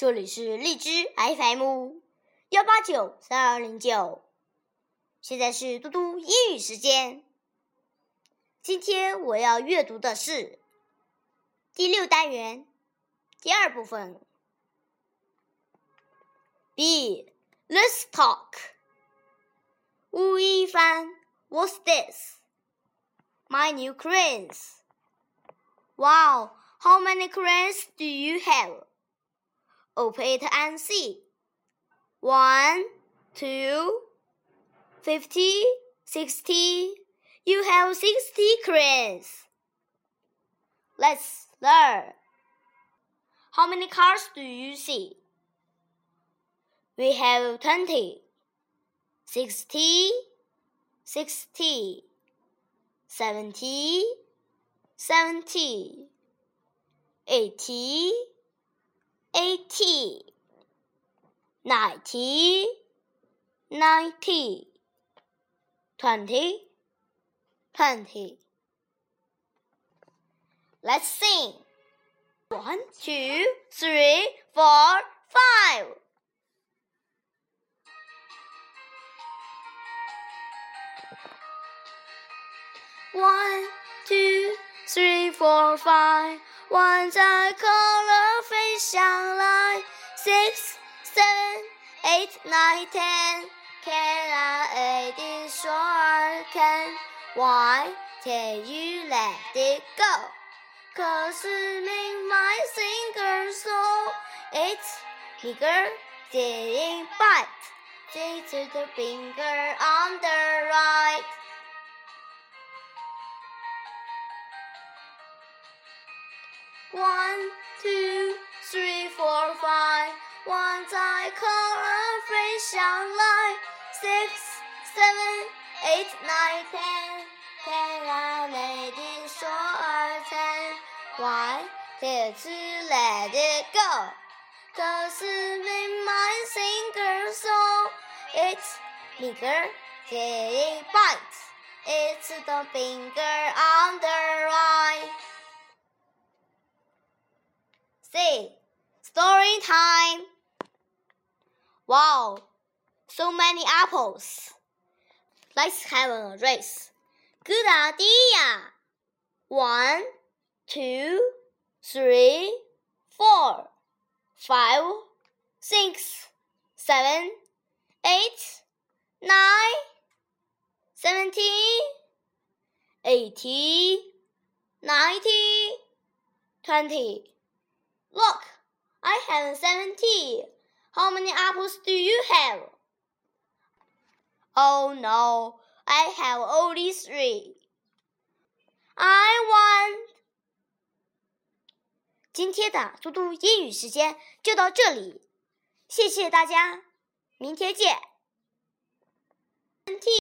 这里是荔枝 FM 幺八九三二零九，现在是嘟嘟英语时间。今天我要阅读的是第六单元第二部分。B. Let's talk. Wu Yifan, what's this? My new crayons. Wow, how many crayons do you have? Open it and see. One, two, fifty, sixty. You have sixty crayons. Let's learn. How many cars do you see? We have twenty, sixty, sixty, seventy, seventy, eighty, eighty, ninety, ninety, twenty, twenty. Let's sing. One, two, three, four, five. One, two, three, four, five. Once I color sunlight. Six, seven, eight, nine, ten. Can I add it so I can? Why can you let it go? Cause it make my finger so it's bigger didn't bite. They took the finger on the right. One, two. my color free sunlight. Six, seven, eight, nine, ten. Ten are ladies, so are ten. One, two, three, let it go. Cause it made my singer song. It's bigger, it bites. It's the finger on the right. Say, story time. Wow, so many apples. Let's have a race. Good idea. One, two, three, four, five, six, seven, eight, nine, seventeen, eighty, ninety, twenty. Look, I have seventy. How many apples do you have? Oh no, I have only three. I want. 今天的嘟嘟英语时间就到这里，谢谢大家，明天见。